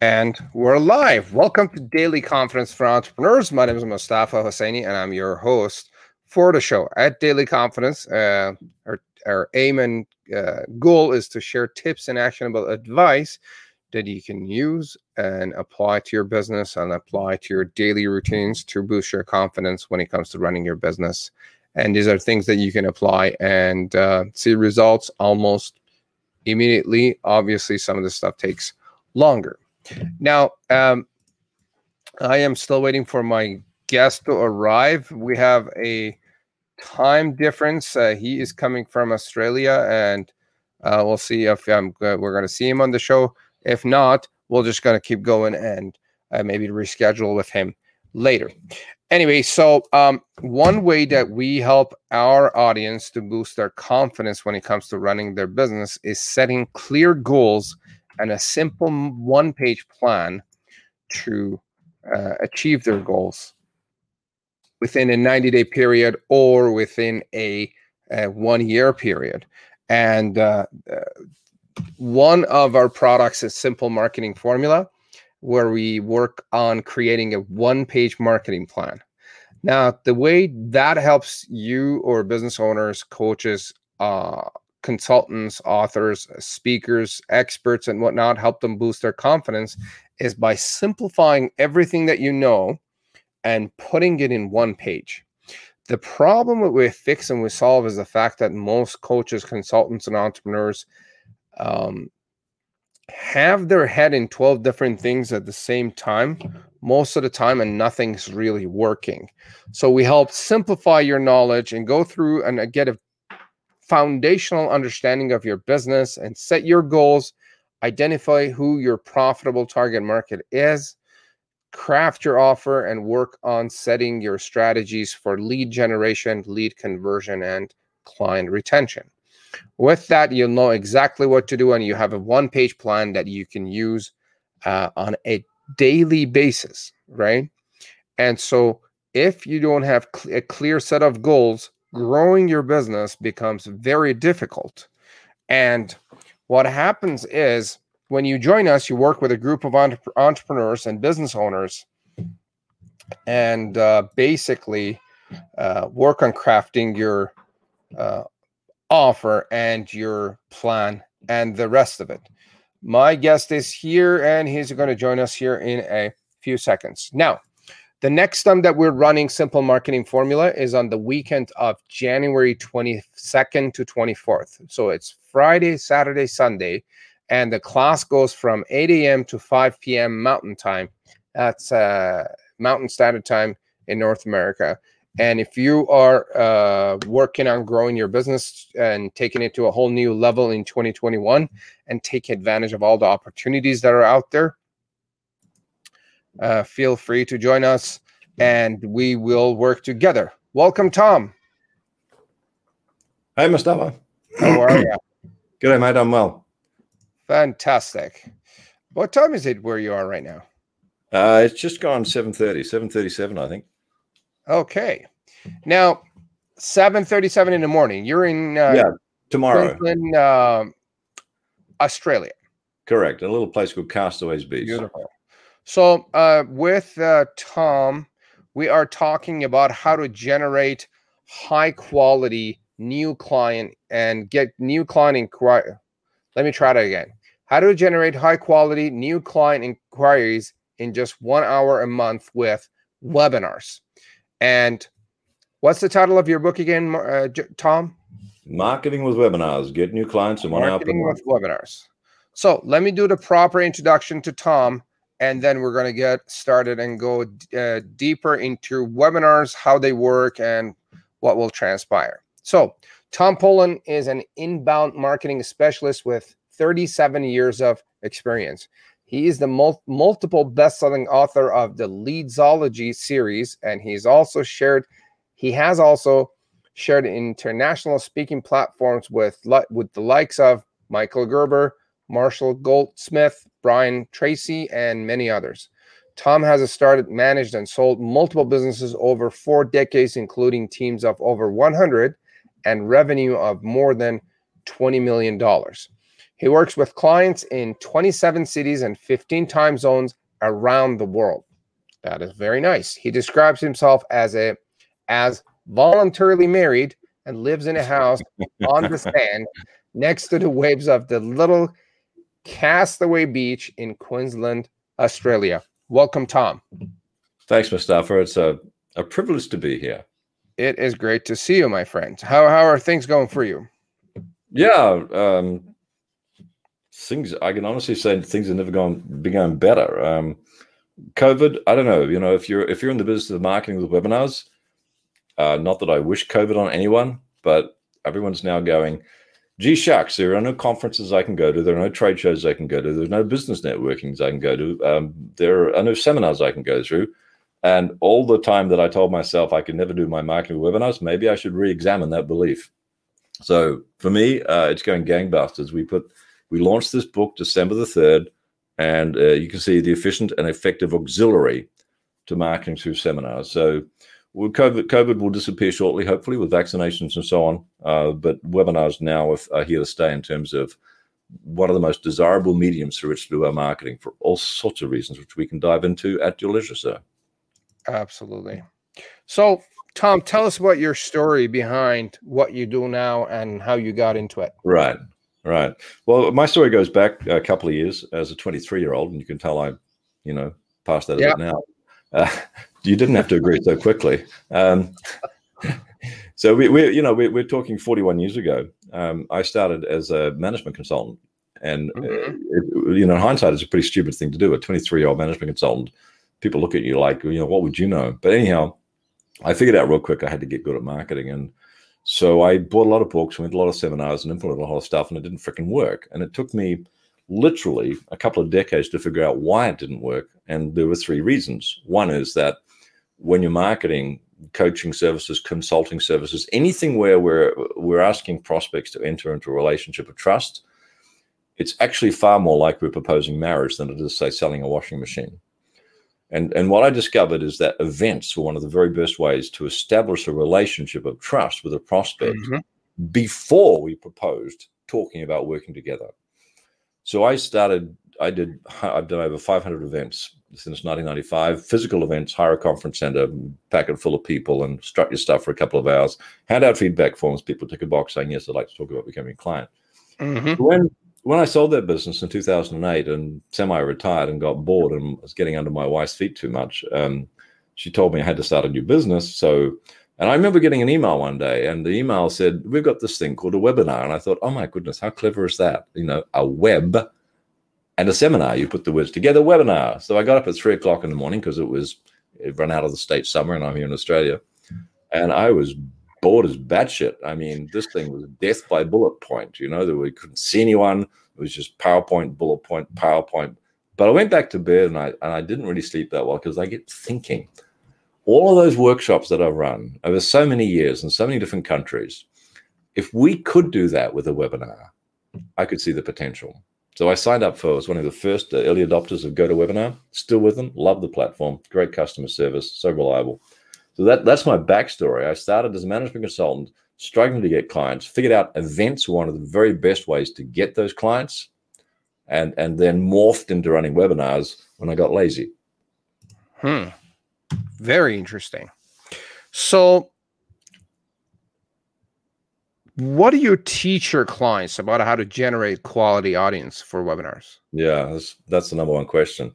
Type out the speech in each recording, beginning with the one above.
And we're live. Welcome to Daily Confidence for Entrepreneurs. My name is Mustafa Hosseini, and I'm your host for the show at Daily Confidence. Uh, our, our aim and uh, goal is to share tips and actionable advice that you can use and apply to your business and apply to your daily routines to boost your confidence when it comes to running your business. And these are things that you can apply and uh, see results almost immediately. Obviously, some of this stuff takes longer. Now, um, I am still waiting for my guest to arrive. We have a time difference. Uh, he is coming from Australia, and uh, we'll see if um, we're going to see him on the show. If not, we're just going to keep going and uh, maybe reschedule with him later. Anyway, so um, one way that we help our audience to boost their confidence when it comes to running their business is setting clear goals and a simple one page plan to uh, achieve their goals within a 90 day period or within a, a one year period. And uh, uh, one of our products is Simple Marketing Formula, where we work on creating a one page marketing plan. Now, the way that helps you or business owners, coaches, uh, consultants, authors, speakers, experts, and whatnot help them boost their confidence is by simplifying everything that you know and putting it in one page. The problem that we fix and we solve is the fact that most coaches, consultants, and entrepreneurs um, have their head in 12 different things at the same time most of the time and nothing's really working so we help simplify your knowledge and go through and get a foundational understanding of your business and set your goals, identify who your profitable target market is, craft your offer, and work on setting your strategies for lead generation, lead conversion, and client retention. With that, you'll know exactly what to do, and you have a one page plan that you can use uh, on a daily basis, right? And so, if you don't have a clear set of goals, growing your business becomes very difficult. And what happens is when you join us, you work with a group of entre- entrepreneurs and business owners and uh, basically uh, work on crafting your uh, offer and your plan and the rest of it. My guest is here and he's going to join us here in a few seconds. Now, the next time that we're running Simple Marketing Formula is on the weekend of January 22nd to 24th. So it's Friday, Saturday, Sunday. And the class goes from 8 a.m. to 5 p.m. Mountain Time. That's uh, Mountain Standard Time in North America. And if you are uh, working on growing your business and taking it to a whole new level in 2021 and take advantage of all the opportunities that are out there, uh, feel free to join us and we will work together. Welcome, Tom. Hi, Mustafa. How are you? Good, mate. I'm well. Fantastic. What time is it where you are right now? Uh, it's just gone 7.30, 7.37, I think. Okay. Now, 7.37 in the morning. You're in uh, yeah, tomorrow. Queensland, uh, Australia. Correct. A little place called Castaways Beach. Beautiful. So, uh, with uh, Tom, we are talking about how to generate high quality new client and get new client inquiry. Let me try that again. How to generate high quality new client inquiries in just one hour a month with webinars. And what's the title of your book again, uh, Tom? Marketing with webinars. Get new clients in one hour. Marketing with webinars. So let me do the proper introduction to Tom and then we're going to get started and go uh, deeper into webinars, how they work, and what will transpire. So, Tom Poland is an inbound marketing specialist with 37 years of experience. He is the mul- multiple best-selling author of the Leadsology series, and he's also shared. He has also shared international speaking platforms with with the likes of Michael Gerber, Marshall Goldsmith, Brian Tracy, and many others. Tom has started, managed, and sold multiple businesses over four decades, including teams of over 100 and revenue of more than $20 million. He works with clients in 27 cities and 15 time zones around the world. That is very nice. He describes himself as a as voluntarily married and lives in a house on the sand next to the waves of the little Castaway Beach in Queensland, Australia. Welcome, Tom. Thanks, Mustafa. It's a, a privilege to be here. It is great to see you, my friend. How, how are things going for you? Yeah, um, things I can honestly say things have never gone been going better. Um, COVID, I don't know. You know, if you're if you're in the business of marketing with webinars, uh, not that I wish COVID on anyone, but everyone's now going, gee shucks, there are no conferences I can go to. There are no trade shows I can go to. There's no business networkings I can go to. Um, there are no seminars I can go through. And all the time that I told myself I could never do my marketing webinars, maybe I should re-examine that belief. So for me, uh, it's going gangbusters. We put we launched this book December the third, and uh, you can see the efficient and effective auxiliary to marketing through seminars. So COVID, COVID will disappear shortly, hopefully, with vaccinations and so on. Uh, but webinars now are here to stay in terms of one of the most desirable mediums through which to do our marketing for all sorts of reasons, which we can dive into at your leisure, sir. Absolutely. So, Tom, tell us about your story behind what you do now and how you got into it. Right, right. Well, my story goes back a couple of years as a 23 year old, and you can tell I, you know, past that a bit now. Uh, you didn't have to agree so quickly. Um, so we, we, you know, we, are talking 41 years ago. Um, I started as a management consultant, and uh, mm-hmm. it, you know, in hindsight, it's a pretty stupid thing to do. A 23 year old management consultant, people look at you like, you know, what would you know? But anyhow, I figured out real quick I had to get good at marketing, and so I bought a lot of books, went to a lot of seminars, and implemented a lot of stuff, and it didn't freaking work. And it took me literally a couple of decades to figure out why it didn't work. And there were three reasons. One is that when you're marketing coaching services, consulting services, anything where we're we're asking prospects to enter into a relationship of trust, it's actually far more like we're proposing marriage than it is, say, selling a washing machine. And and what I discovered is that events were one of the very best ways to establish a relationship of trust with a prospect mm-hmm. before we proposed talking about working together. So I started. I did. I've done over 500 events since 1995. Physical events, hire a conference center, pack it full of people, and strut your stuff for a couple of hours. Hand out feedback forms. People tick a box saying yes, I'd like to talk about becoming a client. Mm-hmm. When when I sold that business in 2008 and semi-retired and got bored and was getting under my wife's feet too much, um, she told me I had to start a new business. So and I remember getting an email one day, and the email said, We've got this thing called a webinar. And I thought, Oh my goodness, how clever is that? You know, a web and a seminar. You put the words together, webinar. So I got up at three o'clock in the morning because it was it run out of the state summer, and I'm here in Australia. And I was bored as batshit. I mean, this thing was death by bullet point. You know, we couldn't see anyone. It was just PowerPoint, bullet point, PowerPoint. But I went back to bed and I and I didn't really sleep that well because I get thinking all of those workshops that I've run over so many years in so many different countries, if we could do that with a webinar, I could see the potential. So I signed up for, was one of the first uh, early adopters of GoToWebinar, still with them, love the platform, great customer service, so reliable. So that, that's my backstory. I started as a management consultant, struggling to get clients, figured out events were one of the very best ways to get those clients, and, and then morphed into running webinars when I got lazy. Hmm. Very interesting. So, what do you teach your clients about how to generate quality audience for webinars? Yeah, that's, that's the number one question.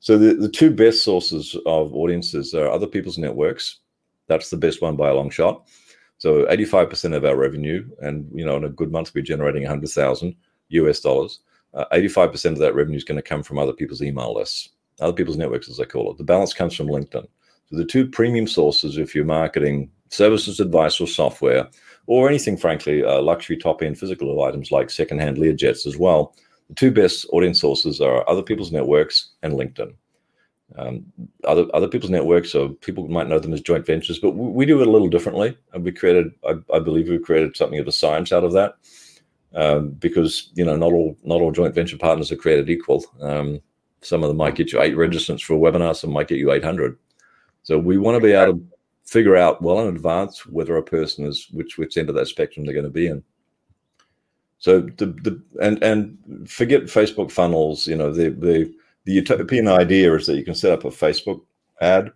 So, the, the two best sources of audiences are other people's networks. That's the best one by a long shot. So, 85% of our revenue, and you know, in a good month, we're generating 100,000 US dollars. Uh, 85% of that revenue is going to come from other people's email lists, other people's networks, as I call it. The balance comes from LinkedIn. So the two premium sources, if you're marketing services, advice, or software, or anything, frankly, uh, luxury top end physical items like secondhand Learjets as well, the two best audience sources are other people's networks and LinkedIn. Um, other other people's networks, so people might know them as joint ventures, but we, we do it a little differently. And we created, I, I, believe, we created something of a science out of that, um, because you know not all not all joint venture partners are created equal. Um, some of them might get you eight registrants for a webinar, some might get you eight hundred. So we want to be able to figure out well in advance whether a person is which which end of that spectrum they're going to be in. So the, the and and forget Facebook funnels. You know the the the utopian idea is that you can set up a Facebook ad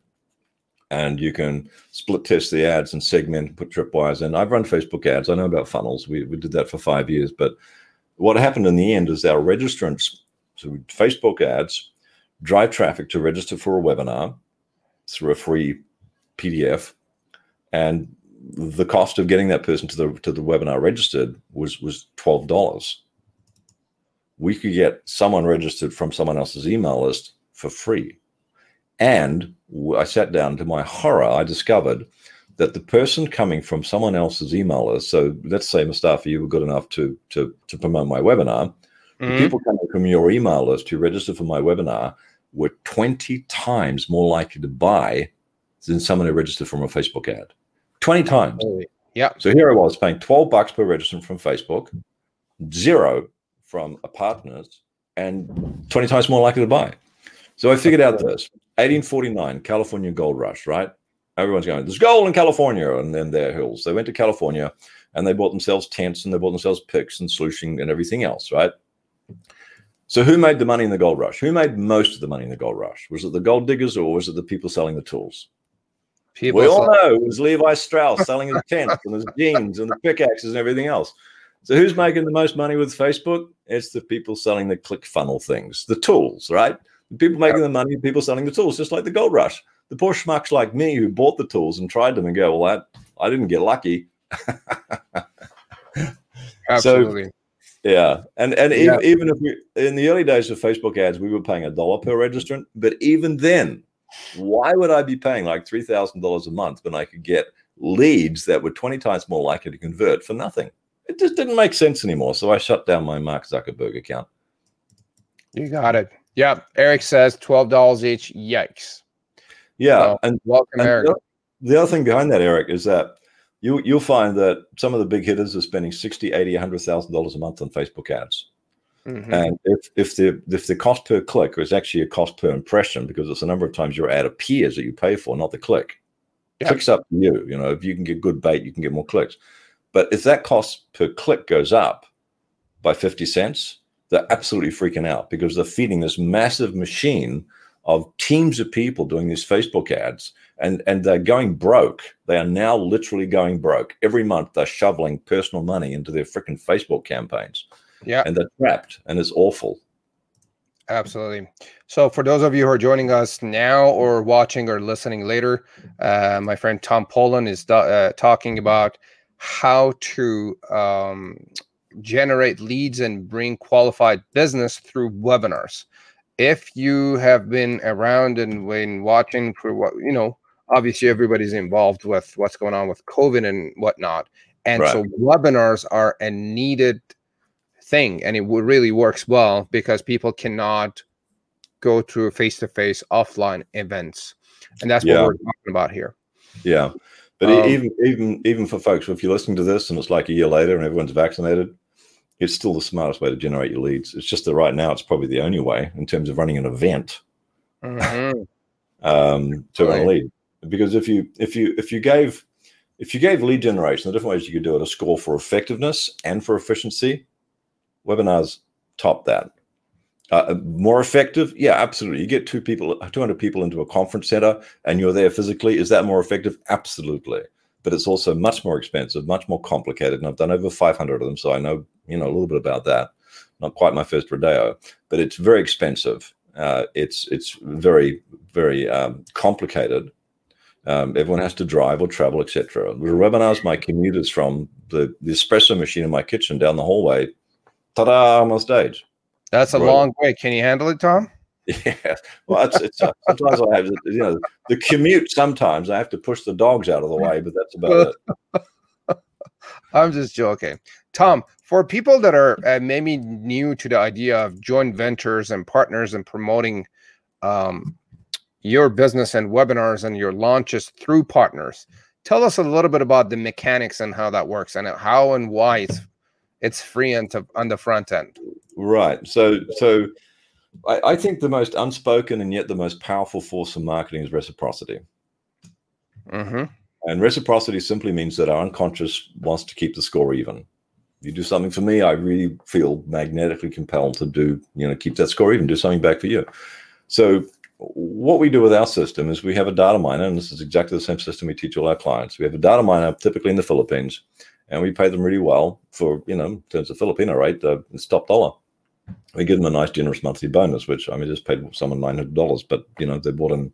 and you can split test the ads and segment, put tripwires in. I've run Facebook ads. I know about funnels. We, we did that for five years. But what happened in the end is our registrants, so Facebook ads, drive traffic to register for a webinar through a free PDF. And the cost of getting that person to the to the webinar registered was was twelve dollars. We could get someone registered from someone else's email list for free and I sat down to my horror, I discovered that the person coming from someone else's email list, so let's say Mustafa, you were good enough to to, to promote my webinar, mm-hmm. the people coming from your email list who registered for my webinar were 20 times more likely to buy than someone who registered from a Facebook ad. 20 times. Yeah. So here I was paying 12 bucks per registrant from Facebook, zero from a partners, and 20 times more likely to buy. So I figured out this 1849, California gold rush, right? Everyone's going, there's gold in California. And then there hills. They went to California and they bought themselves tents and they bought themselves picks and sluicing and everything else, right? So who made the money in the gold rush? Who made most of the money in the gold rush? Was it the gold diggers or was it the people selling the tools? People we all know it was Levi Strauss selling his tents and his jeans and the pickaxes and everything else. So who's making the most money with Facebook? It's the people selling the click funnel things, the tools, right? People making the money, people selling the tools, just like the gold rush. The poor schmucks like me who bought the tools and tried them and go, well, that I didn't get lucky. Absolutely. So, yeah, and and yeah. even if we in the early days of Facebook ads, we were paying a dollar per registrant, but even then, why would I be paying like three thousand dollars a month when I could get leads that were twenty times more likely to convert for nothing? It just didn't make sense anymore. So I shut down my Mark Zuckerberg account. You got it. Yeah, Eric says twelve dollars each. Yikes. Yeah, so, and welcome, and Eric. The other thing behind that, Eric, is that you you'll find that some of the big hitters are spending 60, 80, 100,000 dollars a month on Facebook ads. Mm-hmm. And if if the if the cost per click is actually a cost per impression because it's the number of times your ad appears that you pay for, not the click. Yeah. Clicks up to you. You know, if you can get good bait, you can get more clicks. But if that cost per click goes up by 50 cents, they're absolutely freaking out because they're feeding this massive machine of teams of people doing these Facebook ads and, and they're going broke. They are now literally going broke. Every month they're shoveling personal money into their freaking Facebook campaigns. Yeah. And they're trapped and it's awful. Absolutely. So, for those of you who are joining us now or watching or listening later, uh, my friend Tom Poland is uh, talking about how to um, generate leads and bring qualified business through webinars. If you have been around and when watching for what you know, obviously everybody's involved with what's going on with COVID and whatnot. And right. so webinars are a needed thing and it really works well because people cannot go to face-to-face offline events. And that's yeah. what we're talking about here. Yeah. But um, even even even for folks, if you're listening to this and it's like a year later and everyone's vaccinated, it's still the smartest way to generate your leads. It's just that right now it's probably the only way in terms of running an event mm-hmm. um, to run a lead. Because if you if you if you gave if you gave lead generation, the different ways you could do it, a score for effectiveness and for efficiency, webinars top that. Uh, more effective? Yeah, absolutely. You get two people, 200 people into a conference center and you're there physically. Is that more effective? Absolutely but it's also much more expensive, much more complicated. And I've done over 500 of them, so I know you know a little bit about that. Not quite my first rodeo, but it's very expensive. Uh, it's it's very very um, complicated. Um, everyone has to drive or travel, etc. The webinars, my commute is from the, the espresso machine in my kitchen down the hallway. Ta-da! I'm on stage. That's a right. long way. Can you handle it, Tom? Yeah, well, it's, it's uh, sometimes I have you know the commute. Sometimes I have to push the dogs out of the way, but that's about it. I'm just joking, Tom. For people that are uh, maybe new to the idea of joint ventures and partners and promoting um, your business and webinars and your launches through partners, tell us a little bit about the mechanics and how that works and how and why it's it's free on, and on the front end. Right. So so I, I, think the most unspoken and yet the most powerful force in marketing is reciprocity. Mm-hmm. And reciprocity simply means that our unconscious wants to keep the score even. You do something for me, I really feel magnetically compelled to do, you know, keep that score even, do something back for you. So what we do with our system is we have a data miner, and this is exactly the same system we teach all our clients. We have a data miner typically in the Philippines, and we pay them really well for, you know, in terms of Filipino rate, uh, it's top dollar. We give them a nice generous monthly bonus, which I mean, just paid someone nine hundred dollars, but you know they bought in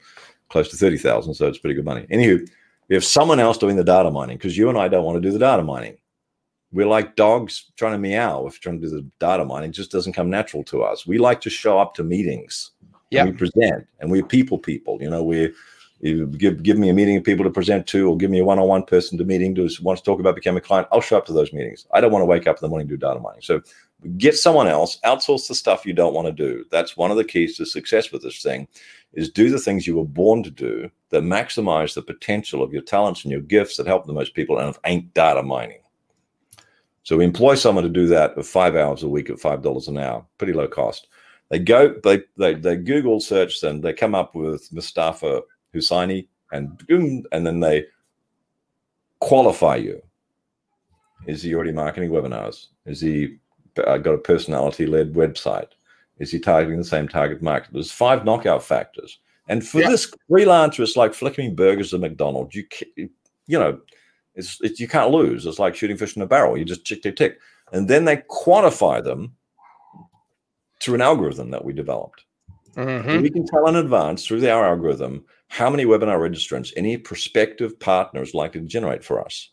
close to thirty thousand, so it's pretty good money. Anywho, we have someone else doing the data mining because you and I don't want to do the data mining. We're like dogs trying to meow if you're trying to do the data mining. It just doesn't come natural to us. We like to show up to meetings. Yeah. We present and we're people people. You know, we you give give me a meeting of people to present to, or give me a one-on-one person to meeting to wants to talk about becoming a client. I'll show up to those meetings. I don't want to wake up in the morning and do data mining. So get someone else, outsource the stuff you don't want to do. That's one of the keys to success with this thing is do the things you were born to do that maximize the potential of your talents and your gifts that help the most people and ain't data mining. So we employ someone to do that for five hours a week at five dollars an hour, pretty low cost. They go, they they they Google search them, they come up with Mustafa Hosseini, and and then they qualify you. Is he already marketing webinars? Is he uh, got a personality led website? Is he targeting the same target market? There's five knockout factors. And for yeah. this freelancer, it's like flicking burgers at McDonald's. You you know, it's, it's you can't lose. It's like shooting fish in a barrel. You just tick tick tick, and then they quantify them through an algorithm that we developed. Mm-hmm. we can tell in advance through our algorithm how many webinar registrants any prospective partner is likely to generate for us.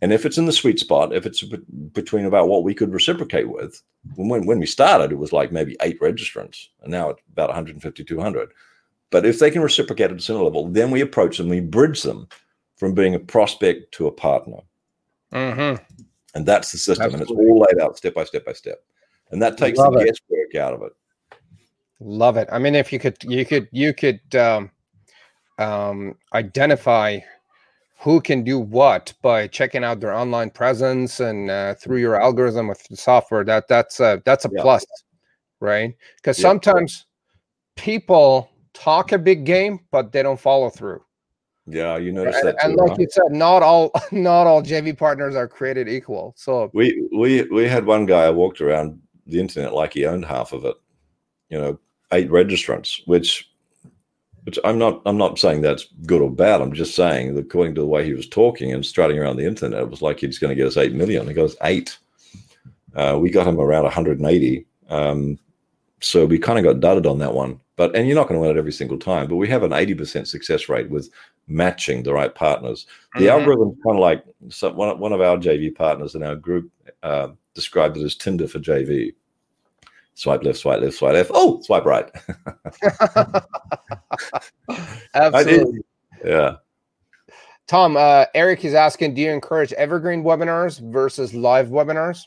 And if it's in the sweet spot, if it's between about what we could reciprocate with, when, when we started, it was like maybe eight registrants, and now it's about 150, 200. But if they can reciprocate at a similar level, then we approach them, we bridge them from being a prospect to a partner. Mm-hmm. And that's the system, Absolutely. and it's all laid out step by step by step. And that takes Love the it. guesswork out of it. Love it. I mean, if you could, you could, you could um, um, identify who can do what by checking out their online presence and uh, through your algorithm with the software that that's a that's a yeah. plus right because yeah. sometimes people talk a big game but they don't follow through yeah you notice and, that too, and like huh? you said not all not all jv partners are created equal so we we we had one guy walked around the internet like he owned half of it you know eight registrants which which I'm not I'm not saying that's good or bad. I'm just saying that according to the way he was talking and strutting around the internet, it was like he's going to get us eight million. He goes eight. Uh, we got him around 180. Um, so we kind of got dudded on that one. But and you're not going to win it every single time. But we have an 80% success rate with matching the right partners. The mm-hmm. algorithm kind of like some, one, one of our JV partners in our group uh, described it as Tinder for JV swipe left, swipe left, swipe left. Oh, swipe right. Absolutely. Yeah. Tom, uh, Eric is asking, do you encourage evergreen webinars versus live webinars?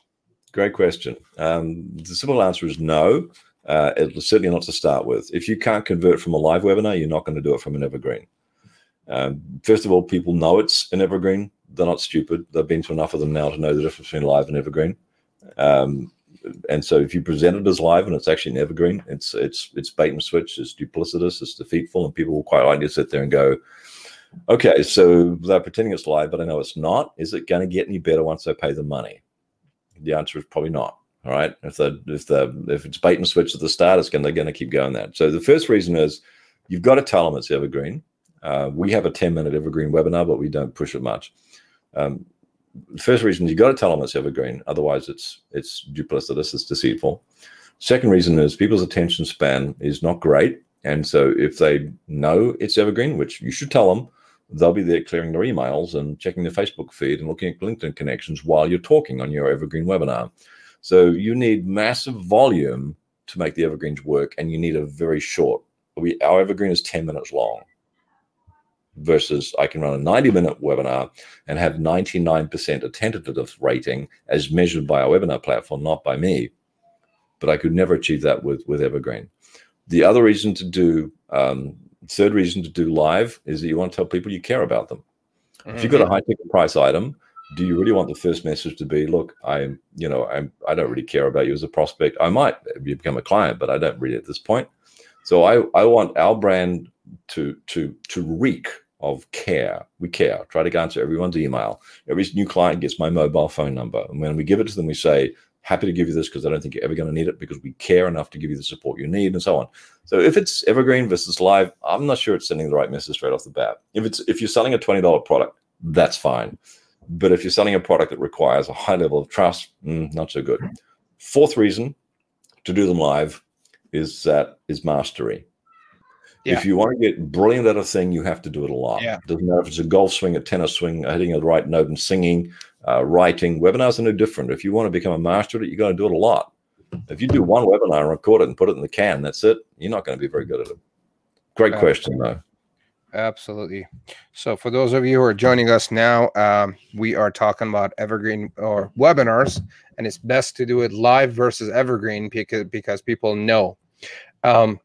Great question. Um, the simple answer is no. Uh, it's certainly not to start with. If you can't convert from a live webinar, you're not going to do it from an evergreen. Um, first of all, people know it's an evergreen. They're not stupid. They've been to enough of them now to know the difference between live and evergreen. Um, and so if you present it as live and it's actually an evergreen, it's it's it's bait and switch, it's duplicitous, it's defeatful, and people will quite likely sit there and go, okay, so they're pretending it's live, but I know it's not. Is it going to get any better once I pay the money? The answer is probably not. All right. If the if the if it's bait and switch at the start, it's going they're going to keep going that. So the first reason is you've got to tell them it's evergreen. Uh, we have a 10 minute evergreen webinar, but we don't push it much. Um, the first reason you got to tell them it's evergreen, otherwise it's it's duplicitous, it's deceitful. Second reason is people's attention span is not great, and so if they know it's evergreen, which you should tell them, they'll be there clearing their emails and checking their Facebook feed and looking at LinkedIn connections while you're talking on your evergreen webinar. So you need massive volume to make the evergreens work, and you need a very short. We our evergreen is ten minutes long versus I can run a 90 minute webinar and have 99% attentiveness rating as measured by our webinar platform, not by me. But I could never achieve that with, with Evergreen. The other reason to do, um, third reason to do live is that you want to tell people you care about them. Mm-hmm. If you've got a mm-hmm. high ticket price item, do you really want the first message to be, look, I'm, you know, I'm, I don't really care about you as a prospect. I might become a client, but I don't really at this point. So I, I want our brand to to to reek of care. We care. Try to answer everyone's email. Every new client gets my mobile phone number. And when we give it to them, we say, happy to give you this because I don't think you're ever going to need it because we care enough to give you the support you need and so on. So if it's evergreen versus live, I'm not sure it's sending the right message straight off the bat. If it's if you're selling a $20 product, that's fine. But if you're selling a product that requires a high level of trust, mm, not so good. Fourth reason to do them live is that is mastery. Yeah. If you want to get brilliant at a thing, you have to do it a lot. Yeah. Doesn't matter if it's a golf swing, a tennis swing, hitting the right note and singing, uh, writing. Webinars are no different. If you want to become a master at it, you got to do it a lot. If you do one webinar, and record it, and put it in the can, that's it. You're not going to be very good at it. Great Absolutely. question, though. Absolutely. So, for those of you who are joining us now, um, we are talking about evergreen or webinars, and it's best to do it live versus evergreen because because people know. Um,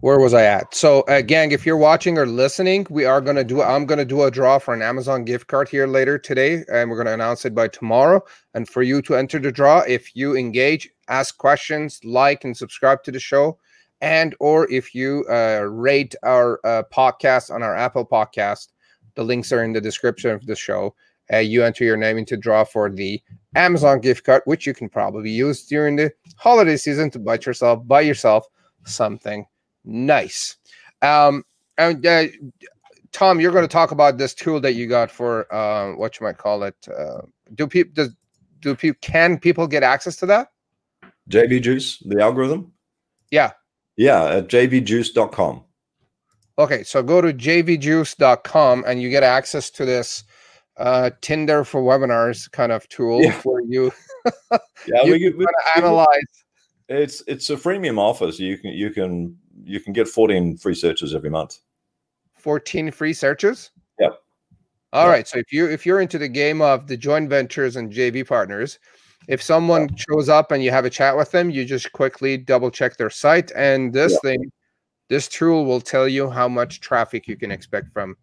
where was I at? So, uh, gang, if you're watching or listening, we are gonna do. I'm gonna do a draw for an Amazon gift card here later today, and we're gonna announce it by tomorrow. And for you to enter the draw, if you engage, ask questions, like, and subscribe to the show, and or if you uh, rate our uh, podcast on our Apple podcast, the links are in the description of the show. Uh, you enter your name into draw for the Amazon gift card, which you can probably use during the holiday season to buy yourself, buy yourself something Nice. Um, and uh, Tom, you're going to talk about this tool that you got for uh, what you might call it. Uh, do people does do people can people get access to that? JV Juice, the algorithm. Yeah. Yeah, at jvjuice.com. Okay, so go to jvjuice.com and you get access to this uh, Tinder for webinars kind of tool yeah. where you, yeah, you we, we, analyze. It's it's a freemium offer, so you can you can you can get 14 free searches every month. 14 free searches? Yep. All yep. right. So if you if you're into the game of the joint ventures and JV partners, if someone shows up and you have a chat with them, you just quickly double check their site and this yep. thing this tool will tell you how much traffic you can expect from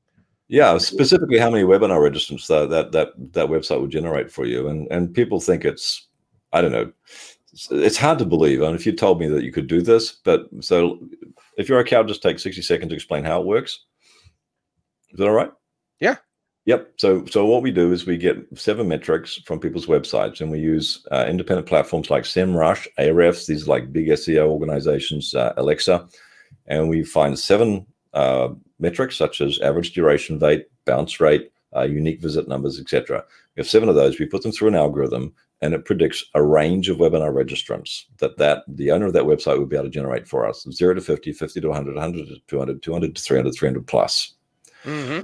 yeah specifically how many webinar registrants that that that, that website will generate for you and and people think it's i don't know it's hard to believe. I and mean, if you told me that you could do this, but so if you're okay, I'll just take 60 seconds to explain how it works. Is that all right? Yeah. Yep. So, so what we do is we get seven metrics from people's websites, and we use uh, independent platforms like SEMrush, Ahrefs, these like big SEO organizations, uh, Alexa, and we find seven uh, metrics such as average duration rate, bounce rate, uh, unique visit numbers, etc. We have seven of those. We put them through an algorithm, and it predicts a range of webinar registrants that that the owner of that website will be able to generate for us. 0 to 50 50 to 100 100 to 200 200 to 300 300 plus. Mm-hmm.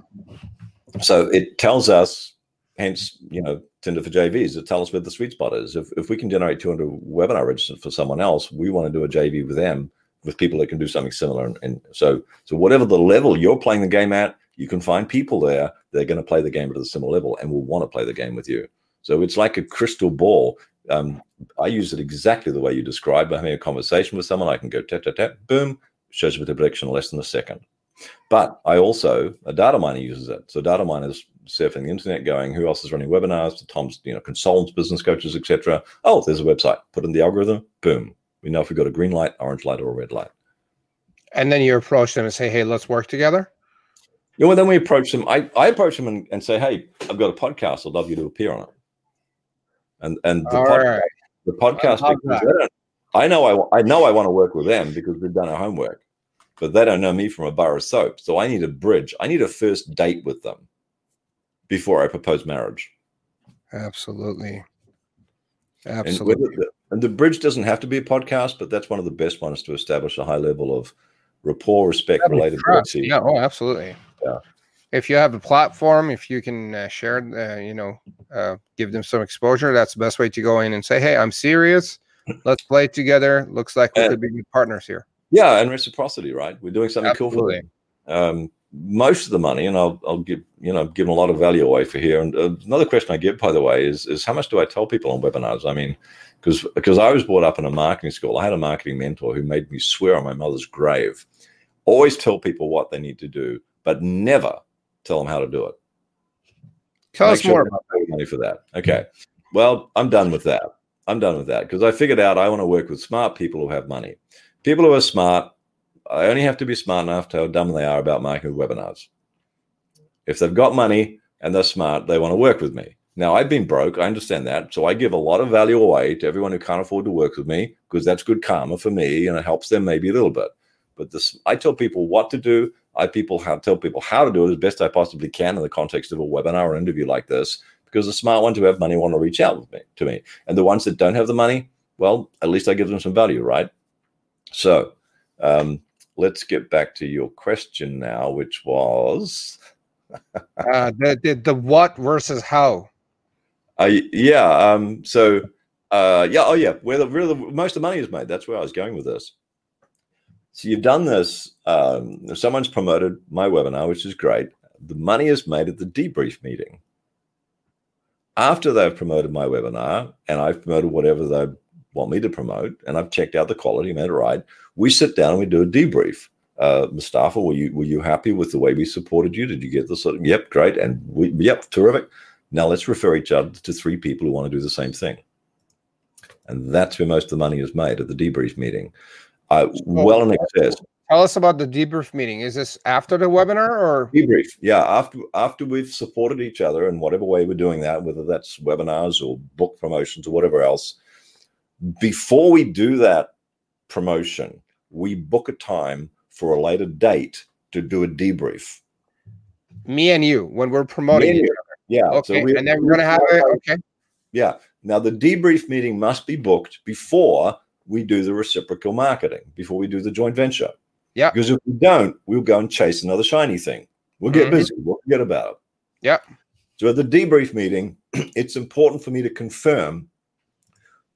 so it tells us hence you know tinder for jvs it tells us where the sweet spot is. If, if we can generate 200 webinar registrants for someone else we want to do a jv with them with people that can do something similar. And, and so so whatever the level you're playing the game at you can find people there they're going to play the game at a similar level and will want to play the game with you so it's like a crystal ball. Um, I use it exactly the way you described. By having a conversation with someone, I can go tap tap tap, boom, shows me the prediction in less than a second. But I also a data miner uses it. So data miners surfing the internet, going, who else is running webinars? Tom's, you know, consultants, business coaches, etc. Oh, there's a website. Put in the algorithm, boom. We know if we've got a green light, orange light, or a red light. And then you approach them and say, "Hey, let's work together." Yeah, well, then we approach them. I, I approach them and, and say, "Hey, I've got a podcast. I'd love you to appear on it." And and the, pod, right. the podcast. I, I know I I know I want to work with them because we've done our homework, but they don't know me from a bar of soap. So I need a bridge. I need a first date with them before I propose marriage. Absolutely. Absolutely. And, the, and the bridge doesn't have to be a podcast, but that's one of the best ones to establish a high level of rapport, respect, relatability. Yeah. Oh, absolutely. Yeah if you have a platform, if you can uh, share, uh, you know, uh, give them some exposure, that's the best way to go in and say, "Hey, I'm serious. Let's play together. Looks like we could be good partners here." Yeah, and reciprocity, right? We're doing something Absolutely. cool for them. Um, most of the money, and I'll, I'll give you know give them a lot of value away for here. And uh, another question I get, by the way, is is how much do I tell people on webinars? I mean, because because I was brought up in a marketing school, I had a marketing mentor who made me swear on my mother's grave, always tell people what they need to do, but never tell them how to do it. Tell Make us sure more about money for that. Okay. Well, I'm done with that. I'm done with that because I figured out I want to work with smart people who have money. People who are smart I only have to be smart enough to how dumb they are about marketing webinars. If they've got money and they're smart, they want to work with me. Now, I've been broke. I understand that. So I give a lot of value away to everyone who can't afford to work with me because that's good karma for me and it helps them maybe a little bit. But this, I tell people what to do. I people how, tell people how to do it as best I possibly can in the context of a webinar or interview like this because the smart ones who have money want to reach out with me to me. And the ones that don't have the money, well, at least I give them some value, right? So um, let's get back to your question now, which was uh, the, the the what versus how. Uh, yeah. Um, so uh, yeah. Oh yeah. Where the, where the most of the money is made. That's where I was going with this. So you've done this. Um, someone's promoted my webinar, which is great. The money is made at the debrief meeting. After they've promoted my webinar and I've promoted whatever they want me to promote, and I've checked out the quality, made it right, we sit down and we do a debrief. Uh, Mustafa, were you were you happy with the way we supported you? Did you get the sort of, yep, great, and we, yep, terrific. Now let's refer each other to three people who want to do the same thing, and that's where most of the money is made at the debrief meeting. Uh, well in excess. Tell us about the debrief meeting. Is this after the webinar or debrief? Yeah, after after we've supported each other in whatever way we're doing that, whether that's webinars or book promotions or whatever else. Before we do that promotion, we book a time for a later date to do a debrief. Me and you when we're promoting. Yeah. Okay. So we, and then we're gonna have it. Okay. Yeah. Now the debrief meeting must be booked before we do the reciprocal marketing, before we do the joint venture. Yeah. Because if we don't, we'll go and chase another shiny thing. We'll get mm-hmm. busy. We'll forget about it. Yeah. So at the debrief meeting, it's important for me to confirm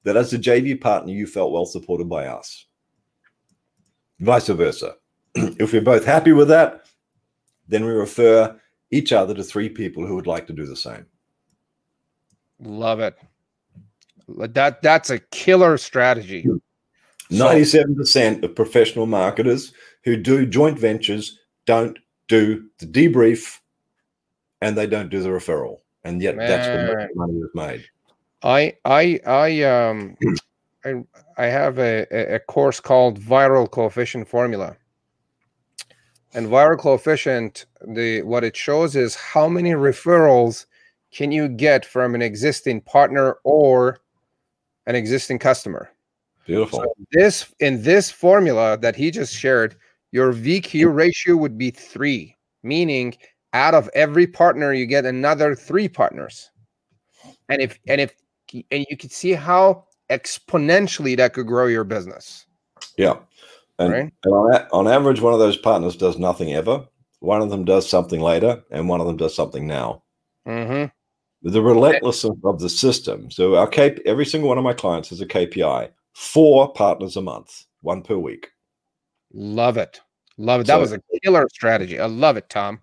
that as a JV partner, you felt well supported by us. Vice versa. if we're both happy with that, then we refer each other to three people who would like to do the same. Love it. That that's a killer strategy. 97% of professional marketers who do joint ventures don't do the debrief and they don't do the referral. And yet Man. that's where money is made. I I I um I I have a, a course called viral coefficient formula. And viral coefficient, the what it shows is how many referrals can you get from an existing partner or an existing customer. Beautiful. So this in this formula that he just shared, your VQ ratio would be three, meaning out of every partner, you get another three partners. And if and if and you can see how exponentially that could grow your business. Yeah. And, right? and on, on average, one of those partners does nothing ever. One of them does something later, and one of them does something now. Mm-hmm. The relentlessness of the system. So our every single one of my clients has a KPI four partners a month, one per week. Love it. Love it. That so, was a killer strategy. I love it, Tom.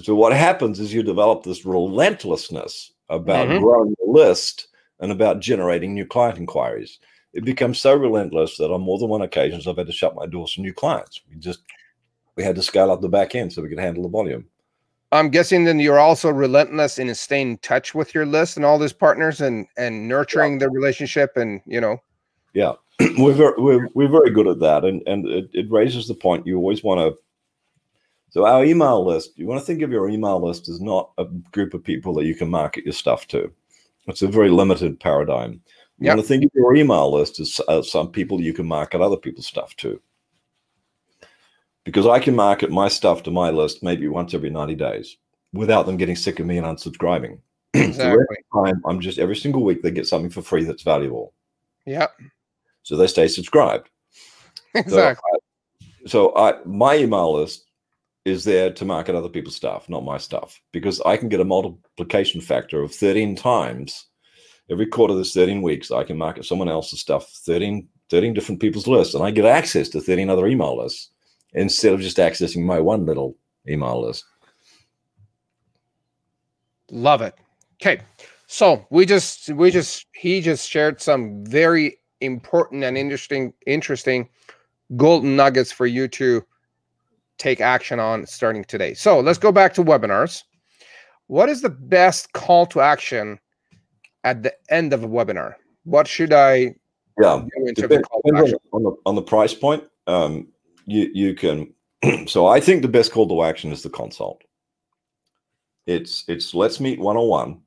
So what happens is you develop this relentlessness about mm-hmm. growing the list and about generating new client inquiries. It becomes so relentless that on more than one occasions I've had to shut my doors to new clients. We just we had to scale up the back end so we could handle the volume. I'm guessing then you're also relentless in staying in touch with your list and all those partners and and nurturing yeah. the relationship and you know yeah, we're very, we're, we're very good at that, and and it, it raises the point you always want to. So our email list, you want to think of your email list as not a group of people that you can market your stuff to. It's a very limited paradigm. You yep. want to think of your email list as uh, some people you can market other people's stuff to. Because I can market my stuff to my list maybe once every 90 days without them getting sick of me and unsubscribing. Exactly. time, I'm just every single week they get something for free that's valuable. Yeah so they stay subscribed. Uh, exactly. So, I, so I, my email list is there to market other people's stuff, not my stuff, because I can get a multiplication factor of 13 times every quarter. There's 13 weeks. I can market someone else's stuff, 13, 13 different people's lists, and I get access to 13 other email lists instead of just accessing my one little email list. Love it. Okay. So we just we just he just shared some very important and interesting interesting golden nuggets for you to take action on starting today. So let's go back to webinars. What is the best call to action at the end of a webinar? What should I yeah depend, on, on, the, on the price point? Um, you you can. so I think the best call to action is the consult. It's it's let's meet one on one.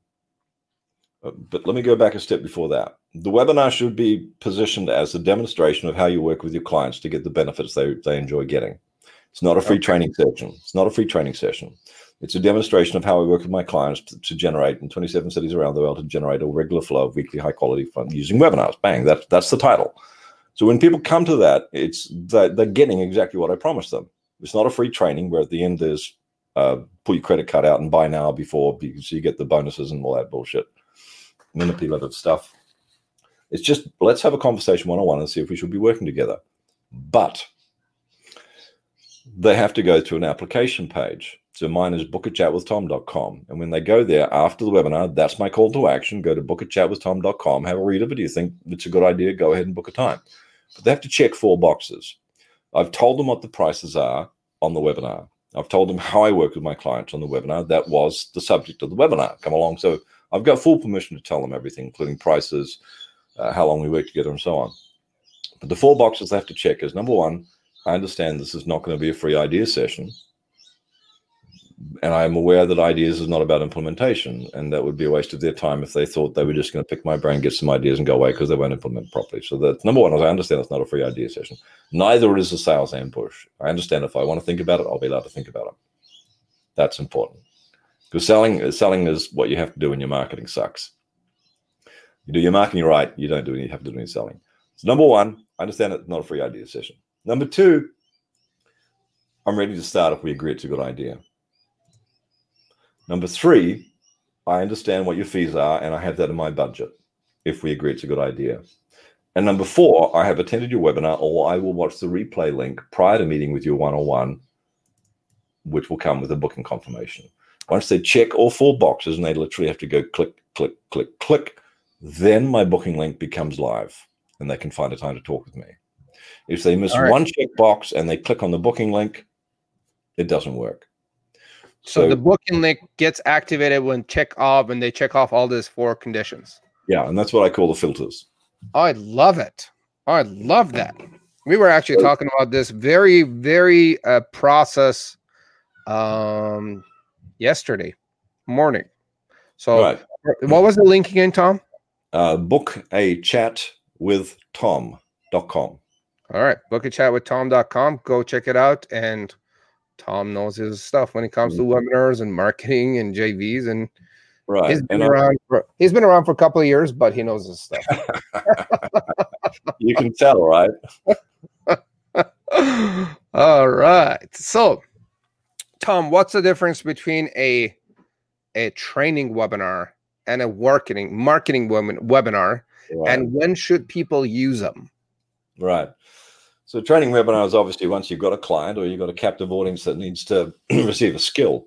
But let me go back a step before that. The webinar should be positioned as a demonstration of how you work with your clients to get the benefits they, they enjoy getting. It's not a free okay. training session. It's not a free training session. It's a demonstration of how I work with my clients to, to, generate in 27 cities around the world to generate a regular flow of weekly high quality fun using webinars. Bang, that, that's the title. So when people come to that, it's that they're getting exactly what I promised them. It's not a free training where at the end there's uh, pull your credit card out and buy now before because you get the bonuses and all that bullshit, manipulative stuff. It's just let's have a conversation one on one and see if we should be working together. But they have to go to an application page. So mine is bookachatwithtom.com. And when they go there after the webinar, that's my call to action. Go to bookachatwithtom.com, have a read of it. Do you think it's a good idea? Go ahead and book a time. But they have to check four boxes. I've told them what the prices are on the webinar. I've told them how I work with my clients on the webinar. That was the subject of the webinar. Come along. So I've got full permission to tell them everything, including prices, uh, how long we work together, and so on. But the four boxes they have to check is number one, I understand this is not going to be a free idea session. And I'm aware that ideas is not about implementation. And that would be a waste of their time if they thought they were just going to pick my brain, get some ideas, and go away because they won't implement properly. So, that number one I understand it's not a free idea session. Neither is a sales ambush. I understand if I want to think about it, I'll be allowed to think about it. That's important because selling selling is what you have to do when your marketing sucks. You do your marketing right, you don't do any, you have to do any selling. So number one, I understand it's not a free idea session. Number two, I'm ready to start if we agree it's a good idea. Number three, I understand what your fees are and I have that in my budget if we agree it's a good idea. And number four, I have attended your webinar or I will watch the replay link prior to meeting with you one on one, which will come with a booking confirmation. Once they check all four boxes and they literally have to go click, click, click, click, then my booking link becomes live and they can find a time to talk with me. If they miss right. one checkbox and they click on the booking link, it doesn't work. So, so, the booking link gets activated when check off and they check off all these four conditions. Yeah, and that's what I call the filters. I love it. I love that. We were actually so, talking about this very, very uh, process um, yesterday morning. So, right. what was the link again, Tom? Uh, book a chat with tom.com. All right. Book a chat with Tom.com. Go check it out. And Tom knows his stuff when it comes to mm-hmm. webinars and marketing and JVs. And right. He's been, and around for, he's been around for a couple of years, but he knows his stuff. you can tell, right? All right. So, Tom, what's the difference between a a training webinar and a marketing marketing webinar? Right. And when should people use them? Right. So training webinars, obviously, once you've got a client or you've got a captive audience that needs to receive a skill,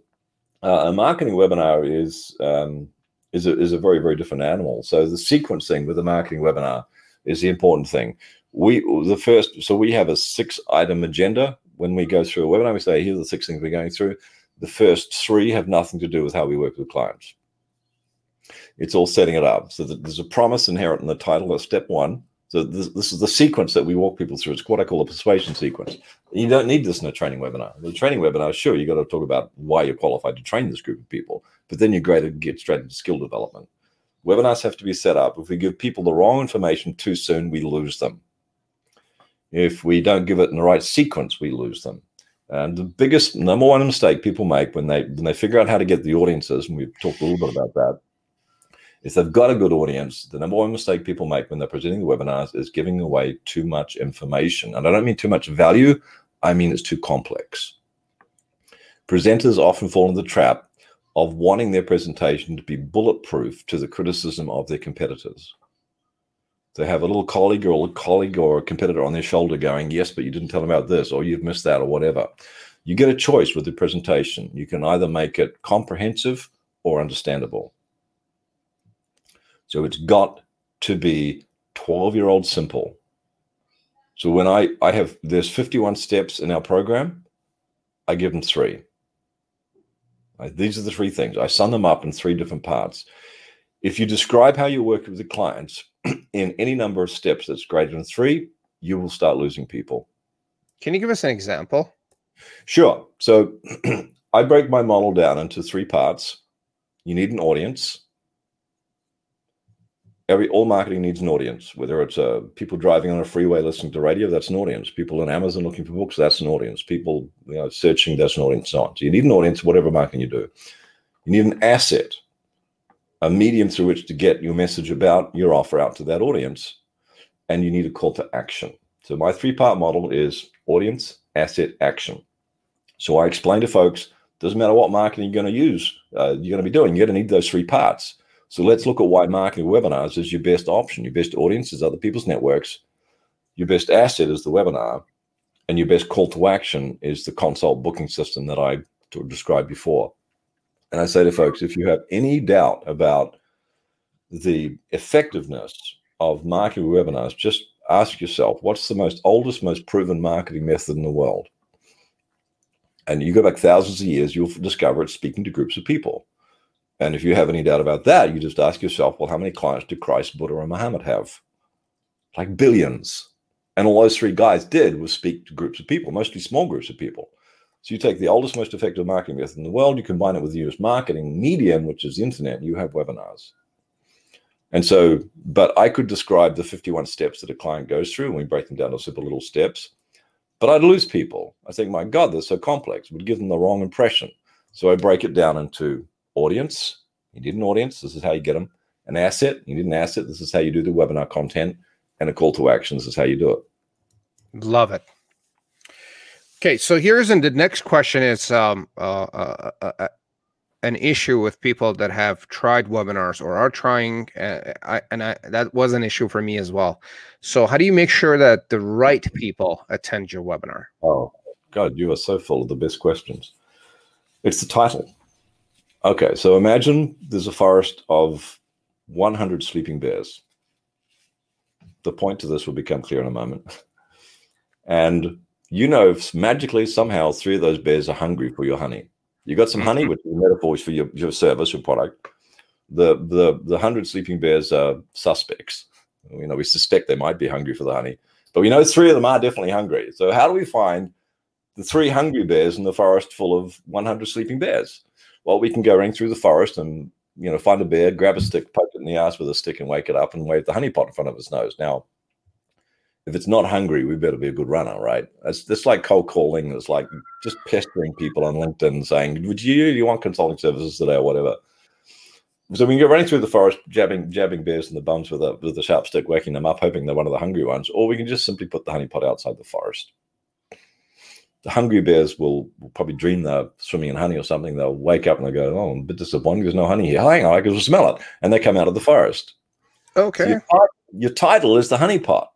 uh, a marketing webinar is um, is a, is a very very different animal. So the sequencing with a marketing webinar is the important thing. We the first, so we have a six item agenda when we go through a webinar. We say here are the six things we're going through. The first three have nothing to do with how we work with clients. It's all setting it up. So there's a promise inherent in the title of step one so this, this, is the sequence that we walk people through. It's what I call a persuasion sequence. You don't need this in a training webinar. The training webinar, sure, you got to talk about why you're qualified to train this group of people, but then you're great to get straight into skill development. Webinars have to be set up. If we give people the wrong information too soon, we lose them. If we don't give it in the right sequence, we lose them. And the biggest number one mistake people make when they when they figure out how to get the audiences, and we've talked a little bit about that, if they've got a good audience, the number one mistake people make when they're presenting the webinars is giving away too much information. And I don't mean too much value, I mean it's too complex. Presenters often fall into the trap of wanting their presentation to be bulletproof to the criticism of their competitors. They have a little colleague or a colleague or a competitor on their shoulder going, Yes, but you didn't tell them about this, or you've missed that, or whatever. You get a choice with the presentation. You can either make it comprehensive or understandable. So it's got to be 12 year old simple. So when I, I have, there's 51 steps in our program, I give them three. Right? These are the three things. I sum them up in three different parts. If you describe how you work with the clients in any number of steps that's greater than three, you will start losing people. Can you give us an example? Sure. So I break my model down into three parts. You need an audience. Every all marketing needs an audience. Whether it's uh, people driving on a freeway listening to radio, that's an audience. People on Amazon looking for books, that's an audience. People you know, searching, that's an audience. So on. So you need an audience, whatever marketing you do. You need an asset, a medium through which to get your message about your offer out to that audience, and you need a call to action. So my three-part model is audience, asset, action. So I explain to folks doesn't matter what marketing you're going to use, uh, you're going to be doing. You're going to need those three parts. So let's look at why marketing webinars is your best option. Your best audience is other people's networks. Your best asset is the webinar, and your best call to action is the consult booking system that I described before. And I say to folks, if you have any doubt about the effectiveness of marketing webinars, just ask yourself, what's the most oldest, most proven marketing method in the world? and you go back thousands of years, you'll discover it's speaking to groups of people. And if you have any doubt about that, you just ask yourself, well, how many clients did Christ, Buddha, and Muhammad have? Like billions. And all those three guys did was speak to groups of people, mostly small groups of people. So you take the oldest, most effective marketing method in the world, you combine it with the US marketing medium, which is the internet, and you have webinars. And so, but I could describe the 51 steps that a client goes through, and we break them down to simple little steps. But I'd lose people. I think, my God, they're so complex. It would give them the wrong impression. So I break it down into audience. You need an audience. This is how you get them. An asset. You need an asset. This is how you do the webinar content. And a call to action. This is how you do it. Love it. Okay, so here's and the next question is um, uh, uh, uh, uh an issue with people that have tried webinars or are trying uh, I, and I, that was an issue for me as well so how do you make sure that the right people attend your webinar oh god you are so full of the best questions it's the title okay so imagine there's a forest of 100 sleeping bears the point to this will become clear in a moment and you know magically somehow three of those bears are hungry for your honey you got some honey, mm-hmm. which is metaphors for your, your service, your product. The the the hundred sleeping bears are suspects. You know, we suspect they might be hungry for the honey, but we know three of them are definitely hungry. So how do we find the three hungry bears in the forest full of 100 sleeping bears? Well, we can go running through the forest and you know find a bear, grab a stick, poke it in the ass with a stick, and wake it up and wave the honey pot in front of its nose. Now, if it's not hungry, we better be a good runner, right? It's just like cold calling. It's like just pestering people on LinkedIn saying, "Would you you want consulting services today or whatever?" So we can go running through the forest, jabbing jabbing bears in the bums with a with a sharp stick, waking them up, hoping they're one of the hungry ones, or we can just simply put the honey pot outside the forest. The hungry bears will, will probably dream they're swimming in honey or something. They'll wake up and they'll go, "Oh, I'm a bit disappointed. There's no honey here. Hang on, I can smell it," and they come out of the forest. Okay. So your, your title is the honey pot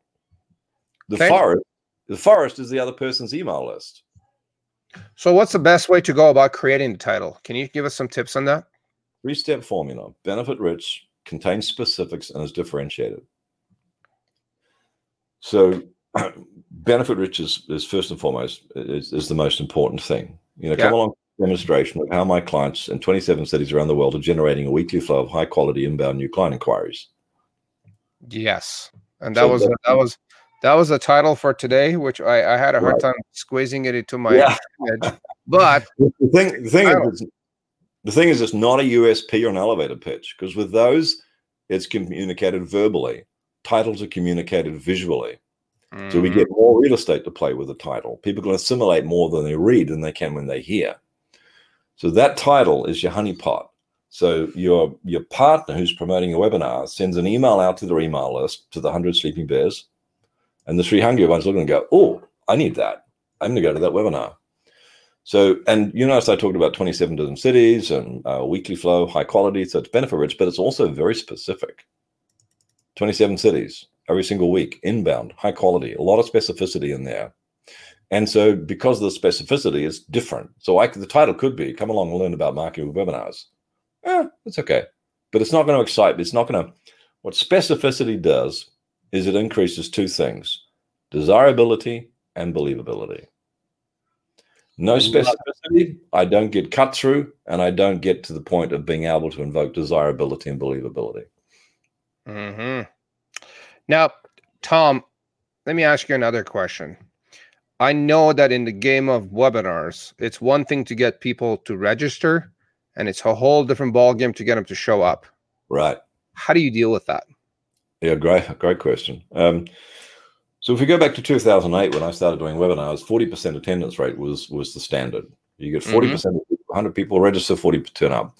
the okay. forest, the forest is the other person's email list. So, what's the best way to go about creating the title? Can you give us some tips on that? Three step formula benefit rich, contains specifics, and is differentiated. So, benefit rich is, is first and foremost is, is the most important thing. You know, yeah. come along demonstration of how my clients in 27 cities around the world are generating a weekly flow of high quality inbound new client inquiries. Yes, and that so was that was that was the title for today, which I, I had a hard right. time squeezing it into my yeah. head. But the thing, the thing is, the thing is, it's not a USP or an elevator pitch because with those, it's communicated verbally. Titles are communicated visually. Mm-hmm. So we get mm-hmm. more real estate to play with the title. People can assimilate more than they read than they can when they hear. So that title is your honeypot. So your your partner who's promoting a webinar sends an email out to their email list to the hundred sleeping bears and the three hungry ones look and go, oh, I need that. I'm going to go to that webinar. So, and you notice I talked about 27 different cities and uh, weekly flow, high quality. So it's benefit rich, but it's also very specific. 27 cities every single week, inbound, high quality, a lot of specificity in there. And so, because of the specificity, it's different. So, I, the title could be "Come along and learn about marketing webinars." Eh, it's okay, but it's not going to excite. It's not going to. What specificity does is it increases two things desirability and believability. No specificity, I don't get cut through, and I don't get to the point of being able to invoke desirability and believability. Mm-hmm. Now, Tom, let me ask you another question. I know that in the game of webinars, it's one thing to get people to register, and it's a whole different ballgame to get them to show up. Right. How do you deal with that? Yeah, great, great question. Um, so if we go back to 2008, when I started doing webinars, 40% attendance rate was was the standard. You get 40% mm hmm 100 people register, 40 turn up.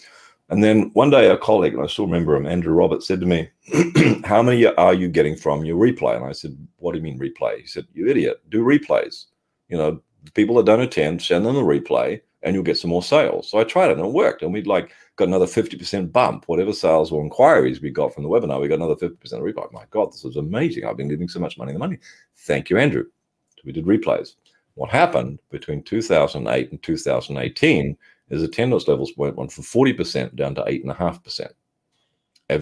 And then one day, a colleague, and I still remember him, Andrew Roberts, said to me, How many are you getting from your replay? And I said, What do you mean replay? He said, You idiot, do replays. You know, the people that don't attend, send them a replay and you'll get some more sales. So I tried it and it worked. And we'd like got another 50% bump, whatever sales or inquiries we got from the webinar, we got another 50% replay. My God, this is amazing. I've been leaving so much money in the money. Thank you, Andrew. So we did replays. What happened between 2008 and 2018 is attendance levels went from 40% down to 8.5%.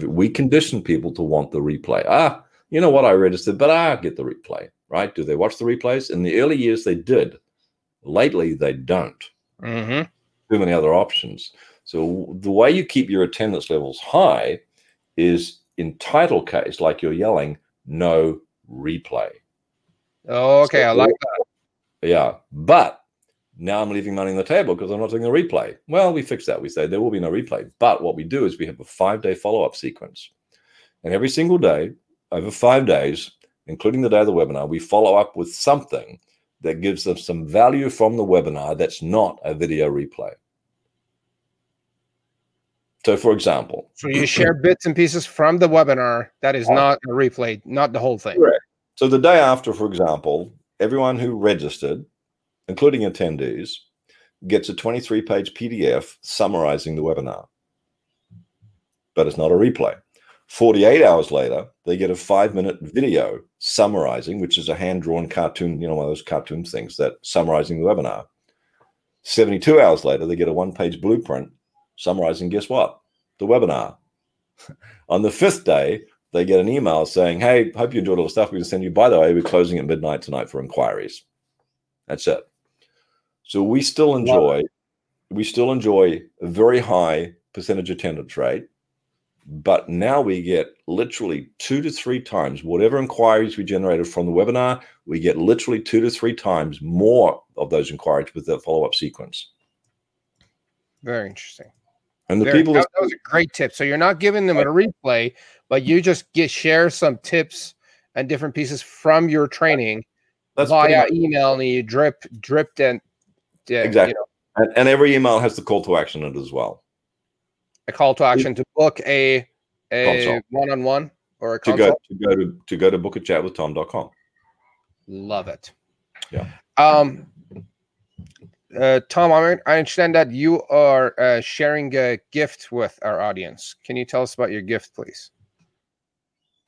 We conditioned people to want the replay. Ah, you know what? I registered, but I get the replay, right? Do they watch the replays? In the early years, they did. Lately, they don't. Mm-hmm. Too many other options. So the way you keep your attendance levels high is in title case, like you're yelling, no replay. Oh, okay. So, I like that. Yeah. But now I'm leaving money on the table because I'm not doing a replay. Well, we fix that. We say there will be no replay. But what we do is we have a five day follow up sequence. And every single day, over five days, including the day of the webinar, we follow up with something that gives them some value from the webinar that's not a video replay. So, for example, so you share bits and pieces from the webinar that is not a replay, not the whole thing. Correct. So, the day after, for example, everyone who registered including attendees, gets a 23 page PDF summarizing the webinar. But it's not a replay. 48 hours later, they get a five minute video summarizing, which is a hand drawn cartoon, you know, one of those cartoon things that summarizing the webinar. 72 hours later, they get a one page blueprint summarizing, guess what? The webinar. On the fifth day, they get an email saying, Hey, hope you enjoyed all the stuff we can send you. By the way, we're closing at midnight tonight for inquiries. That's it. So we still enjoy we still enjoy a very high percentage attendance rate, but now we get literally two to three times whatever inquiries we generated from the webinar, we get literally two to three times more of those inquiries with the follow-up sequence. Very interesting. And the Very, people that, that, was a great tip. So you're not giving them a replay, but you just get share some tips and different pieces from your training That's via email and you drip drip and yeah, exactly. You know, and, and, every email has the call to action in it as well. A call to action to book a a one on one or a to go to go to to go to book a chat with tom.com. Love it. Yeah. Um. Uh, Tom, I, I understand that you are uh, sharing a gift with our audience. Can you tell us about your gift, please?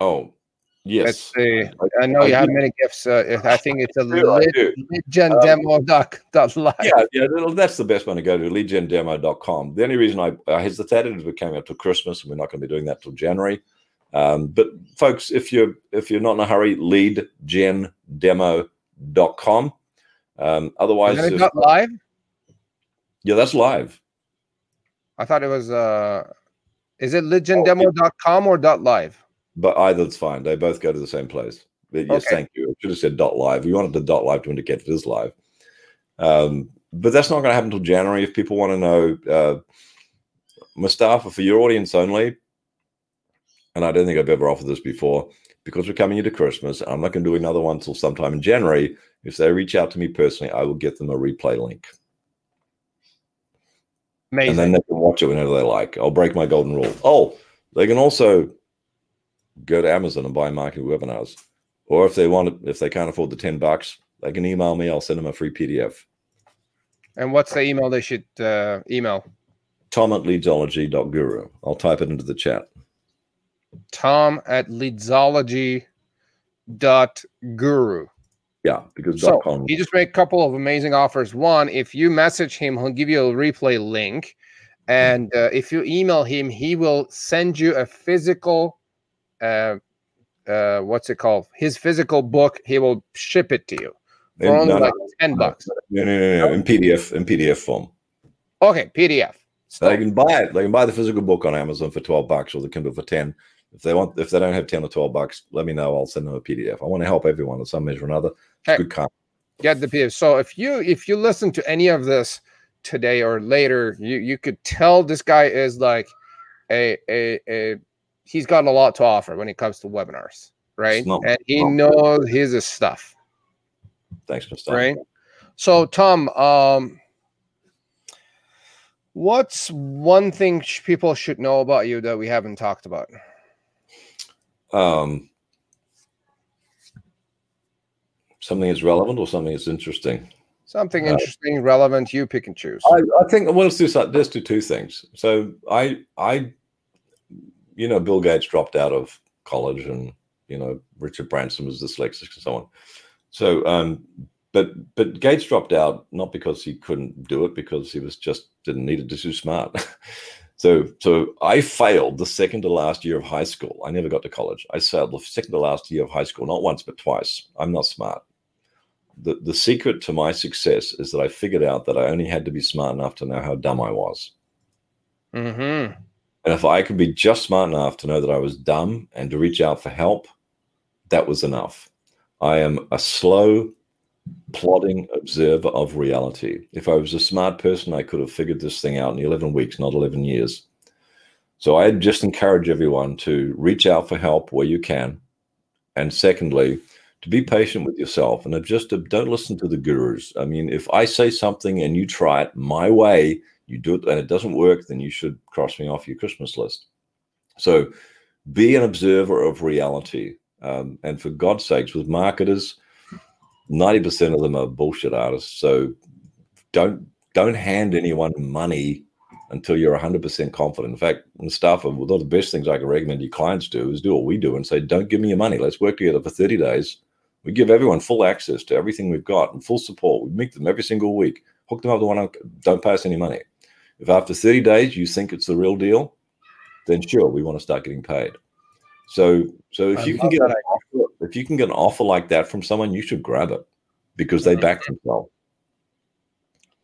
Oh, Yes. I, I know I you do. have many gifts. Uh, I think it's a leadgendemo.live. Yeah, yeah, that's the best one to go to, leadgendemo.com. The only reason I, I hesitated is we came up to Christmas and we're not going to be doing that till January. Um, but folks, if you're if you're not in a hurry, leadgendemo.com. Um, otherwise, is live? Yeah, that's live. I thought it was uh is it leadgendemo.com or dot live? But either either's fine. They both go to the same place. But yes, okay. thank you. I should have said dot live. We wanted the dot live to indicate it is live. Um, but that's not going to happen until January. If people want to know, uh, Mustafa, for your audience only, and I don't think I've ever offered this before, because we're coming into Christmas, I'm not going to do another one until sometime in January. If they reach out to me personally, I will get them a replay link. Amazing. And then they can watch it whenever they like. I'll break my golden rule. Oh, they can also go to Amazon and buy marketing webinars. Or if they want, if they can't afford the 10 bucks, they can email me. I'll send them a free PDF. And what's the email they should uh, email? Tom at leadsology.guru. I'll type it into the chat. Tom at leadsology.guru. Yeah, because so com. he just made a couple of amazing offers. One, if you message him, he'll give you a replay link. And uh, if you email him, he will send you a physical uh, uh, what's it called? His physical book. He will ship it to you for in, only no, like ten bucks. No, no, no, no, in PDF, in PDF form. Okay, PDF. So they can buy it. They can buy the physical book on Amazon for twelve bucks, or the Kindle for ten. If they want, if they don't have ten or twelve bucks, let me know. I'll send them a PDF. I want to help everyone in some measure or another. It's good content. Get the PDF. So if you if you listen to any of this today or later, you you could tell this guy is like a a, a he's got a lot to offer when it comes to webinars, right? And he knows his stuff. Thanks, Mr. Right. So Tom, um, what's one thing people should know about you that we haven't talked about? Um, something that's relevant or something that's interesting. Something uh, interesting, relevant. You pick and choose. I, I think well, let's do let's do two things. So I I you know Bill Gates dropped out of college, and you know Richard Branson was dyslexic and so on. So um, but but Gates dropped out not because he couldn't do it, because he was just didn't need it to too smart. so so I failed the second to last year of high school. I never got to college. I failed the second to last year of high school, not once but twice. I'm not smart the, the secret to my success is that I figured out that I only had to be smart enough to know how dumb I was. Mm-hmm. And if I could be just smart enough to know that I was dumb and to reach out for help, that was enough. I am a slow, plodding observer of reality. If I was a smart person, I could have figured this thing out in 11 weeks, not 11 years. So I just encourage everyone to reach out for help where you can. And secondly, to be patient with yourself and just to, don't listen to the gurus. I mean, if I say something and you try it my way, you do it and it doesn't work, then you should cross me off your Christmas list. So be an observer of reality. Um, and for God's sakes, with marketers, 90% of them are bullshit artists. So don't don't hand anyone money until you're 100% confident. In fact, in stuff, one of the best things I can recommend your clients do is do what we do and say, don't give me your money. Let's work together for 30 days we give everyone full access to everything we've got and full support. We meet them every single week, hook them up to one, don't pay us any money. If after 30 days you think it's the real deal, then sure, we want to start getting paid. So, so if I you can get an offer, if you can get an offer like that from someone, you should grab it because they back themselves.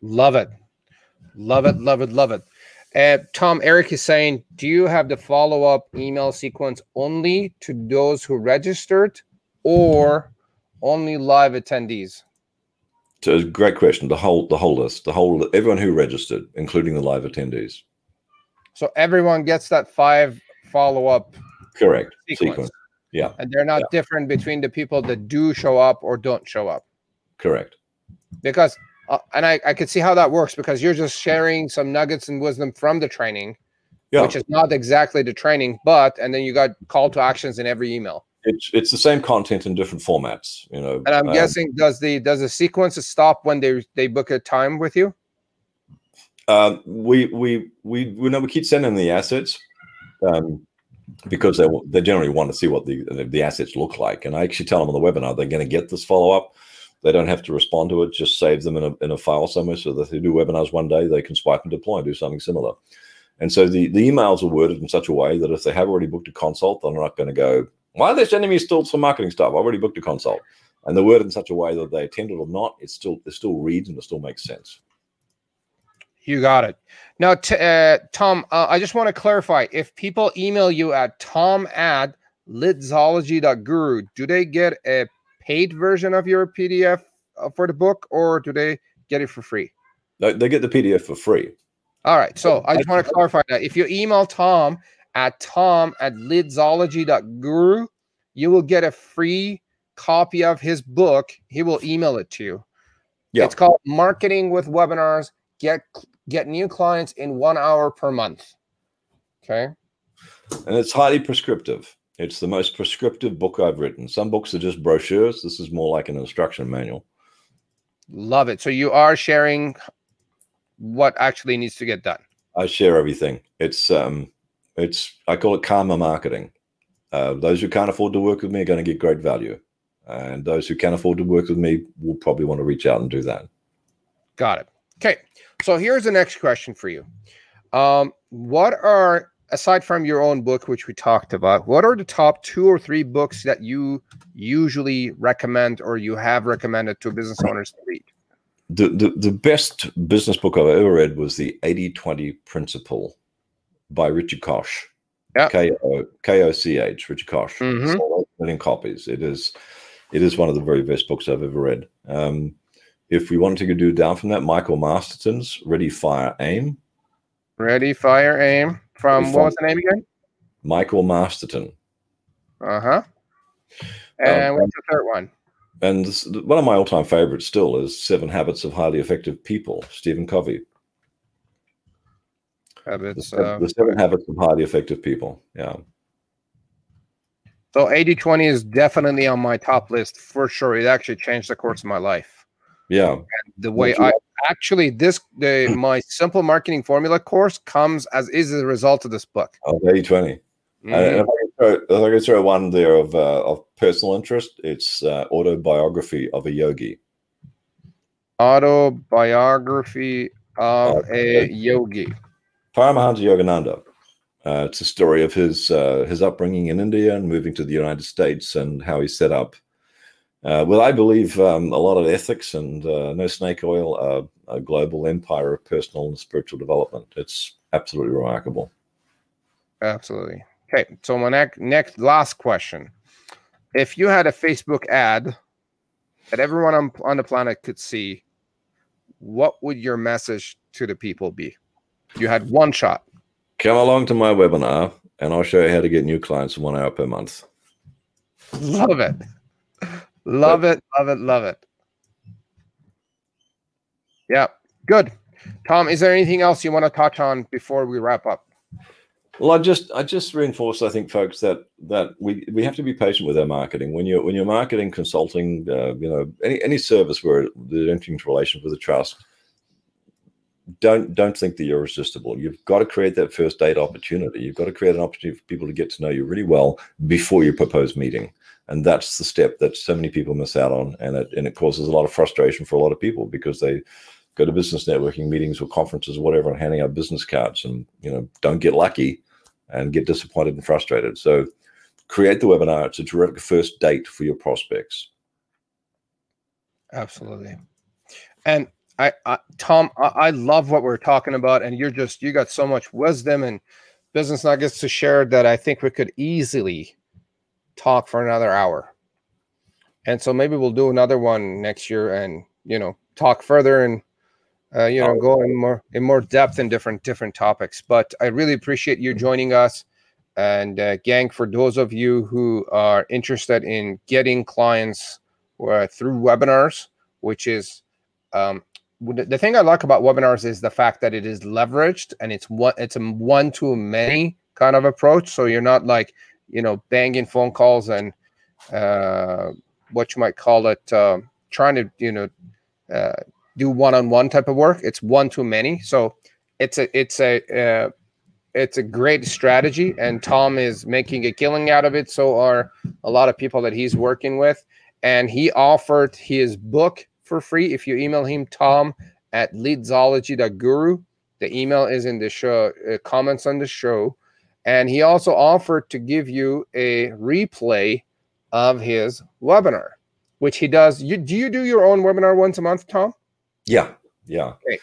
Love it, love it, love it, love it. Uh, Tom, Eric is saying, do you have the follow up email sequence only to those who registered, or only live attendees? So great question. The whole the whole list, the whole everyone who registered, including the live attendees. So everyone gets that five follow up. Correct sequence. sequence. Yeah, and they're not yeah. different between the people that do show up or don't show up. Correct. Because uh, and I I could see how that works because you're just sharing some nuggets and wisdom from the training, yeah. which is not exactly the training, but and then you got call to actions in every email it's it's the same content in different formats, you know. And I'm um, guessing does the does the sequence stop when they they book a time with you? Um, we we we we know we keep sending the assets um, because they they generally want to see what the the assets look like, and I actually tell them on the webinar they're going to get this follow up. They don't have to respond to it; just save them in a in a file somewhere, so that if they do webinars one day, they can swipe and deploy and do something similar. And so the, the emails are worded in such a way that if they have already booked a consult, they're not going to go, why are they sending me still some marketing stuff? I've already booked a consult. And the word in such a way that they attend it or not, it still it still reads and it still makes sense. You got it. Now, t- uh, Tom, uh, I just want to clarify if people email you at tom at leadsology.guru, do they get a paid version of your PDF uh, for the book or do they get it for free? They, they get the PDF for free. All right. So I just want to clarify that. If you email Tom at tom at leadsology.guru, you will get a free copy of his book. He will email it to you. Yeah. It's called Marketing with Webinars. Get get new clients in one hour per month. Okay. And it's highly prescriptive. It's the most prescriptive book I've written. Some books are just brochures. This is more like an instruction manual. Love it. So you are sharing what actually needs to get done. I share everything. It's um it's I call it karma marketing. Uh, those who can't afford to work with me are going to get great value, and those who can afford to work with me will probably want to reach out and do that. Got it. Okay, so here's the next question for you. Um, what are aside from your own book, which we talked about, what are the top two or three books that you usually recommend or you have recommended to business owners to read? The, the, the best business book I've ever read was the 80 20 Principle by Richard Koch. Yeah. K O K O C H, Richard Koch. Mm-hmm. million copies. It is, it is one of the very best books I've ever read. Um, if we wanted to do down from that, Michael Masterson's Ready, Fire, Aim. Ready, Fire, Aim. From what was the name again? Michael Masterton. Uh huh. And um, what's the third one? And this, one of my all-time favorites still is Seven Habits of Highly Effective People, Stephen Covey. Habits. The, uh, the Seven Habits of Highly Effective People. Yeah. So 80-20 is definitely on my top list for sure. It actually changed the course of my life. Yeah. And the way I actually this the my simple marketing formula course comes as is a result of this book. Of 80-20. Mm-hmm. if, I if I could throw one there of uh, of personal interest, it's uh, autobiography of a yogi. Autobiography of uh, a yogi. Paramahansa Yogananda. Uh, it's a story of his uh, his upbringing in India and moving to the United States and how he set up. Uh, well, I believe um, a lot of ethics and uh, no snake oil, a global empire of personal and spiritual development. It's absolutely remarkable. Absolutely. Okay, so my next next last question: If you had a Facebook ad that everyone on, on the planet could see, what would your message to the people be? You had one shot. Come along to my webinar, and I'll show you how to get new clients one hour per month. Love it, love but, it, love it, love it. Yeah, good. Tom, is there anything else you want to touch on before we wrap up? Well, I just I just reinforce I think folks that that we we have to be patient with our marketing. When you're when you're marketing, consulting, uh, you know, any any service where they're entering into relation with a trust, don't don't think that you're irresistible. You've got to create that first date opportunity. You've got to create an opportunity for people to get to know you really well before you propose meeting. And that's the step that so many people miss out on, and it and it causes a lot of frustration for a lot of people because they go to business networking meetings or conferences or whatever and handing out business cards and you know don't get lucky and get disappointed and frustrated. So create the webinar. It's a terrific first date for your prospects. Absolutely. And I, I Tom, I, I, love what we're talking about, and you're just you got so much wisdom and business nuggets to share that I think we could easily talk for another hour. And so maybe we'll do another one next year, and you know talk further and uh, you know, go in more in more depth in different different topics. But I really appreciate you joining us. And uh, gang, for those of you who are interested in getting clients uh, through webinars, which is um, the thing I like about webinars is the fact that it is leveraged and it's one it's a one to many kind of approach. So you're not like you know banging phone calls and uh, what you might call it, uh, trying to you know uh, do one-on-one type of work. It's one too many. So it's a it's a uh, it's a great strategy, and Tom is making a killing out of it. So are a lot of people that he's working with, and he offered his book for free if you email him Tom at leadsology.guru. The email is in the show uh, comments on the show, and he also offered to give you a replay of his webinar, which he does. You do you do your own webinar once a month, Tom? Yeah, yeah. Okay.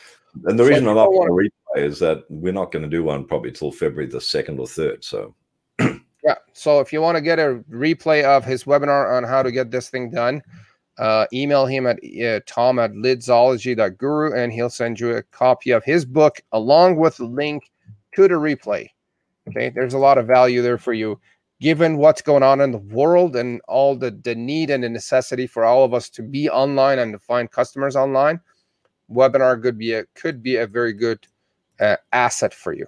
And the so reason I'm not going to replay is that we're not going to do one probably till February the second or third. So. yeah. So if you want to get a replay of his webinar on how to get this thing done, uh, email him at uh, tom at leadsology.guru and he'll send you a copy of his book along with a link to the replay. Okay. There's a lot of value there for you given what's going on in the world and all the, the need and the necessity for all of us to be online and to find customers online webinar could be a could be a very good uh, asset for you.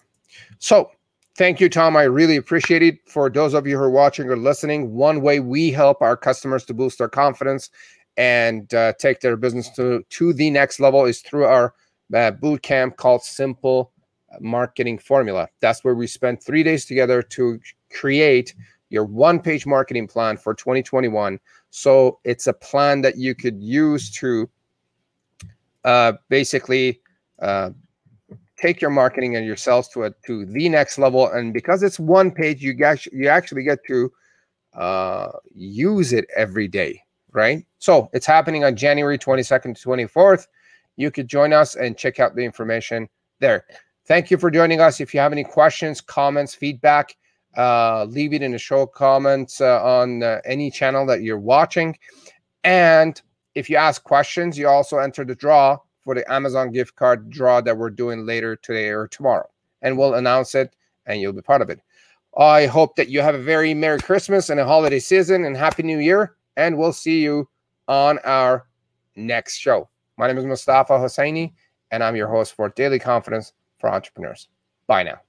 So thank you, Tom. I really appreciate it. For those of you who are watching or listening, one way we help our customers to boost their confidence and uh, take their business to to the next level is through our uh, boot camp called Simple Marketing Formula. That's where we spend three days together to create your one page marketing plan for 2021. So it's a plan that you could use to uh, basically uh, take your marketing and your sales to a, to the next level. And because it's one page, you guys you actually get to uh, use it every day, right? So it's happening on January 22nd to 24th. You could join us and check out the information there. Thank you for joining us. If you have any questions, comments, feedback, uh, leave it in the show comments uh, on uh, any channel that you're watching. And if you ask questions, you also enter the draw for the Amazon gift card draw that we're doing later today or tomorrow. And we'll announce it and you'll be part of it. I hope that you have a very Merry Christmas and a holiday season and Happy New Year. And we'll see you on our next show. My name is Mustafa Hosseini, and I'm your host for Daily Confidence for Entrepreneurs. Bye now.